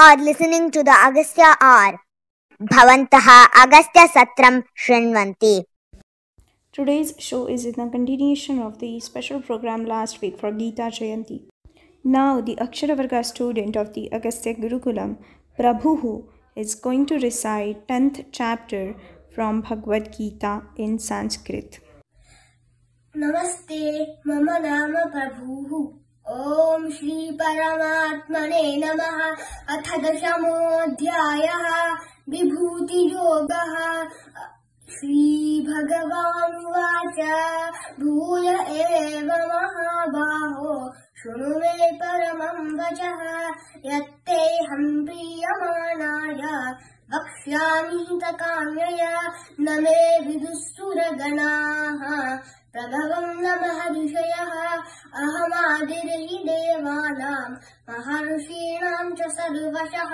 are listening to the Agastya R. Bhavantaha Agastya Satram Shrinvanti. Today's show is in a continuation of the special program last week for Gita Jayanti. Now, the Aksharavarga student of the Agastya Gurukulam, Prabhuhu, is going to recite 10th chapter from Bhagavad Gita in Sanskrit. Namaste, Mama Nama Prabhuhu. श्रीपरमात्मने नमः। अथ दशमोऽध्यायः। विभूतियोगः। श्रीभगवानुवाच भूय एव महाबाहो। शृणु मे परमं वचः। यत्तेऽहं प्रीयमाणाय। वक्ष्यामि तकाम्यया न मे विदुःसुरगणाः। प्रभवं न महर्षयः अहमादिर्हि महर्षीणां सर्वशः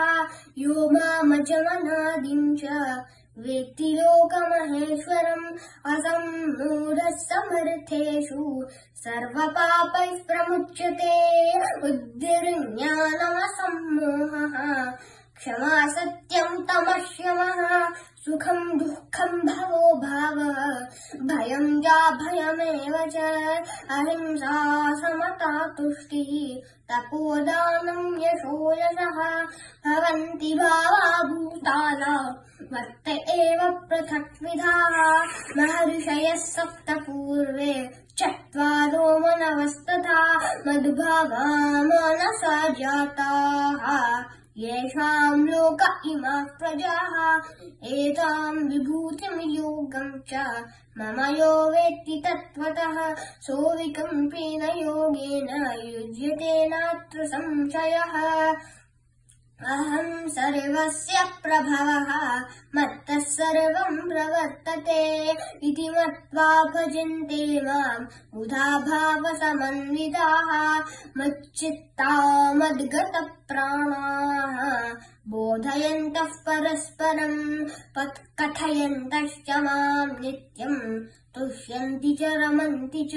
यो मामजमनादिं च वेत्ति लोकमहेश्वरम् असम्मूढः समर्थेषु सर्वपापैः प्रमुच्यते बुद्धिर्ज्ञानमसम्मोहः क्षमा सत्यं तमश्यमः सुखं दुःखं भयमेव च अहिंसा समता तुष्टिः तपोदानं यशो यशः भवन्ति भावा भूताना वर्त एव पृथक्विधाः। महर्षयः सप्त पूर्वे चत्वारो मनवस्तथा मद्भावा मनसा जाताः। येषां लोक इमाः प्रजाः एतां विभूतिं योगं च। मम यो वेत्ति तत्त्वतः सोऽविकम्पेन योगेन युज्यते नात्र संशयः अहं सर्वस्य प्रभवः मत्तः सर्वं प्रवर्तते इति मत्वा भजन्ते माम् बुधा भावसमन्विताः मच्चित्ता मद्गतप्राणाः। बोधयन्तः परस्परम् पत् कथयन्तश्च माम् नित्यम् तुष्यन्ति च रमन्ति च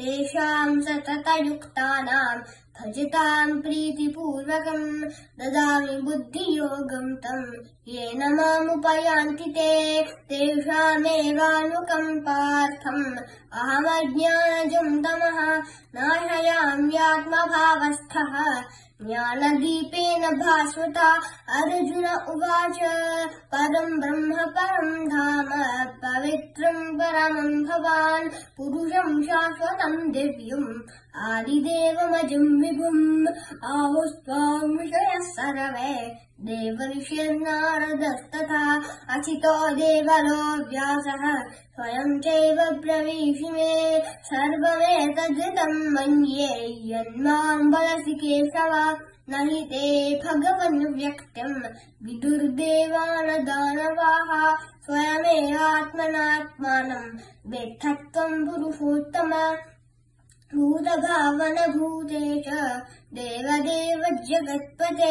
तेषाम् सततयुक्तानाम् भजताम् प्रीतिपूर्वकम् ददामि बुद्धियोगम् तम् येन मामुपयान्ति ते तेषामेवानुकम्पार्थम् अहमज्ञानजम् तमः नाशयाम्यात्मभावस्थः ज्ञानदीपेन भास्वता अर्जुन उवाच पदम् ब्रह्म परम् धाम पवित्रम् परमम् भवान् पुरुषम् शाश्वतम् दिव्यम्। आदिदेवमजम् विभुम् आहुस्त्वाम् विषयः सर्वे देवर्षिर्नारदस्तथा अचितो देवलो व्यासः स्वयम् चैव ब्रवीषि मे। सर्वमेतद्वितम् मन्ये। यन्माम् वदसि केशव। न हि ते भगवन् व्यक्त्यम् विदुर्देवानदानवाः। स्वयमेवात्मनात्मानम् वेत्थत्वम् पुरुषोत्तम। भूतभावनभूतेश देवदेव जगत्पते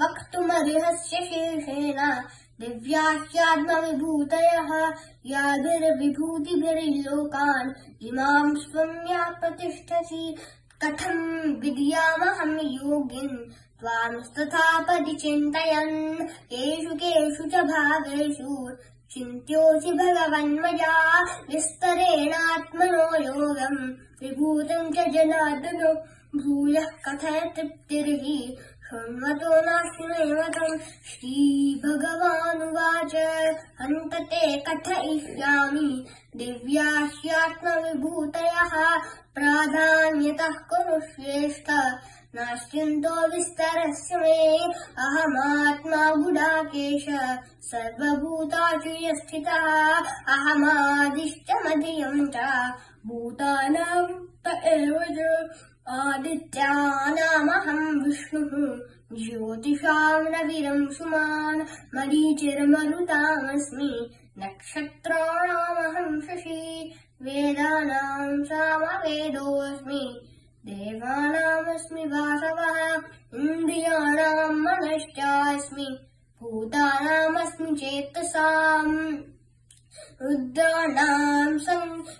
वक्तुमर्हस्य शेषेण दिव्याह्यात्मविभूतयः याभिर्विभूतिभिर्लोकान् इमां स्वं या प्रतिष्ठसि कथम् विद्यामहं योगिन् त्वांस्तथा परिचिन्तयन्। केषु केषु च भावेषु चिन्त्योऽसि भगवन्मया विस्तरेणात्मनो योगम् विभूतम् च जनार्दनो। भूयः कथय तृप्तिर्हि शृण्वतो नाश्नुमेवतम् श्रीभगवानुवाच हन्त ते कथयिष्यामि। दिव्याह्यात्मविभूतयः प्राधान्यतः कुरु श्रेष्ठ। नास्त्यन्तो विस्तरस्य मे अहमात्मा गुडाकेश सर्वभूतासु स्थितः अहमादिश्च मधियम् च भूतानाम् एव च आदित्यानामहम् विष्णुः ज्योतिषाम् रविरम् सुमान्, मरीचिर्मरुतामस्मि नक्षत्राणामहम् शशि वेदानाम् सामवेदोऽस्मि। देवानामस्मि वासवः इन्द्रियाणाम् मनश्चास्मि भूतानामस्मि चेतसाम्। रुद्राणाम्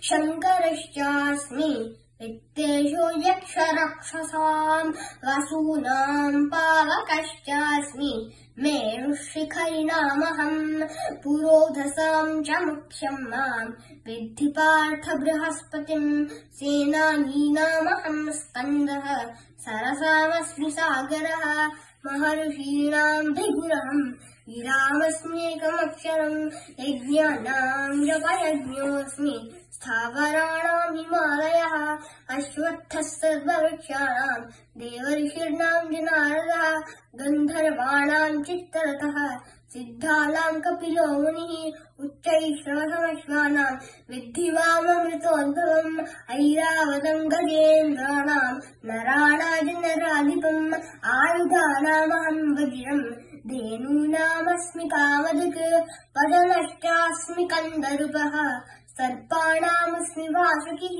शङ्करश्चास्मि। वित्तेषु यक्षरक्षसाम् वसूनाम् पावकश्चास्मि मेरुशिखरिणामहम् पुरोधसाम् च मुख्यम् माम्। विद्धि पार्थ बृहस्पतिम्, सेनानीनामहम् स्कन्दः। सरसामस्मि सागरः महर्षीणाम् भिगुरहम् विरामस्म्येकमक्षरम् यज्ञानाम् जपयज्ञोऽस्मि स्थावराणाम् हिमालयः अश्वत्थः सर्ववृक्षाणाम् गन्धर्वाणाम् चित्तरथः सिद्धानाम् कपिलो मुनिः उच्चैश्रवसमश्वानाम् विद्धि वाममृतोद्भवम् ऐरावतम् गजेन्द्राणाम् नराणाजनराधिपम् आयुधानामहम् वज्रम् धेनूनामस्मि कामदृक् पदनश्चास्मि कन्दरूपः सर्पाणामस्मि वासुकिः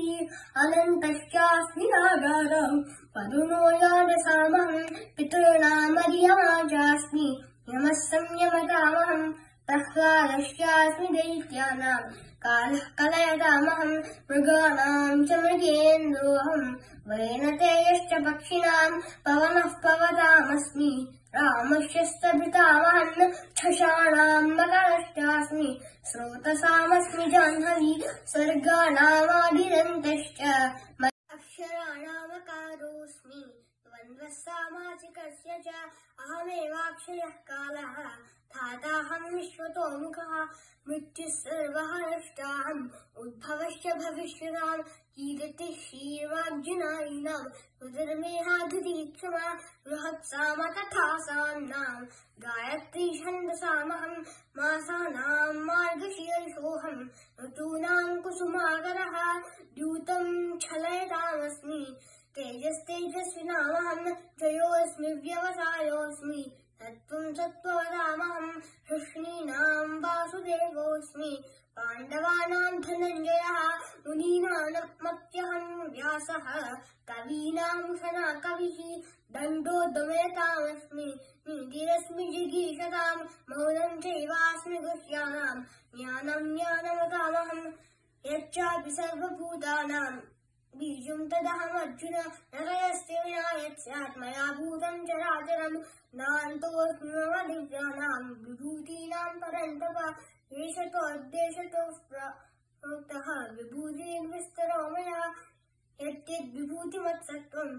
अनन्तश्चास्मि नागारम् पदुनो यादसामहम् पितॄणामर्यमा चास्मि यमः संयमतामहम् प्रह्लादश्चास्मि दैत्यानाम् कालः कलयतामहम् मृगाणाम् च मृगेन्द्रोऽहम् वैनतेयश्च पक्षिणाम् पवनः पवतामस्मि। छषाणाम् मकरश्चास्मि स्रोतसामस्मि जाह्नवी अक्षराणामकारोऽस्मि। द्वन्द्वः सामासिकस्य च अहमेवाक्षयः कालः। धाताहम् विश्वतोमुखः। मृत्युः सर्वहरष्टाहम्। उद्भवश्च भविष्यताम्। कीर्तिः शीर्वार्जुनायिनाम् रुधिर्मेहाधिदीक्षमा बृहत्साम तथा साम्नाम् गायत्री छन्दसामहम्। मासानाम् मार्गशीर्षोऽहम्। ऋतूनाम् कुसुमाकरः द्यूतम् छलयतामस्मि। तेजस्तेजस्विनामहम् जयोऽस्मि व्यवसायोऽस्मि तत्त्वम् सत्त्ववदामहम् कृष्णीनाम् वासुदेवोऽस्मि। पाण्डवानाम् धनञ्जयः मुनीनामप्यहम् व्यासः। कवीनाम् सना कविः दण्डो दमयतामस्मि नीतिरस्मि जिगीषताम् मौनम् चैवास्मि गुह्यानाम् ज्ञानम् ज्ञानमतामहम् यच्चापि सर्वभूतानाम् बीजम् तदहमर्जुन न कयस्य विना यत् स्यात् मया भूतम् चराचरम् नान्तोऽस्मि मम दिव्यानाम् विभूतीनाम् परन्तप एषतोऽद्देशतो प्रोक्तः विभूतीन् मया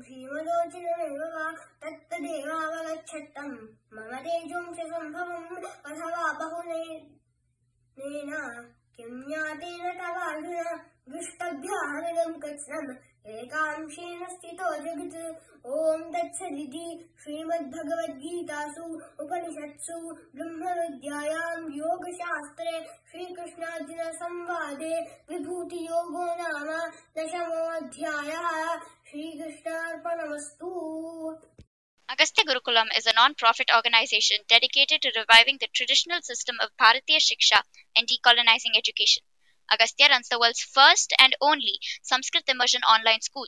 श्रीमदोचितमेव वा मम च सम्भवम् अथवा बहुनेन किं ज्ञातेन दृष्टभ्याहरिदम् कृत्स्नम् एकांशेन स्थितो जगत् ॐ तत्सदिति श्रीमद्भगवद्गीतासु उपनिषत्सु ब्रह्मविद्यायाम् योगशास्त्रे श्रीकृष्णार्जुनसंवादे विभूतियोगो नाम दशमोऽध्यायः श्रीकृष्णार्पणमस्तु Agastya Gurukulam is a non-profit organization dedicated to reviving the traditional system of Bharatiya Shiksha and decolonizing education. Agastya runs the world's first and only Sanskrit immersion online school.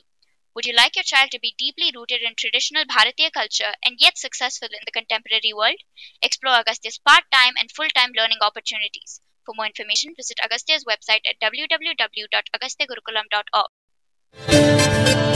Would you like your child to be deeply rooted in traditional Bharatiya culture and yet successful in the contemporary world? Explore Agastya's part-time and full-time learning opportunities. For more information, visit Agastya's website at www.agastyagurukulam.org.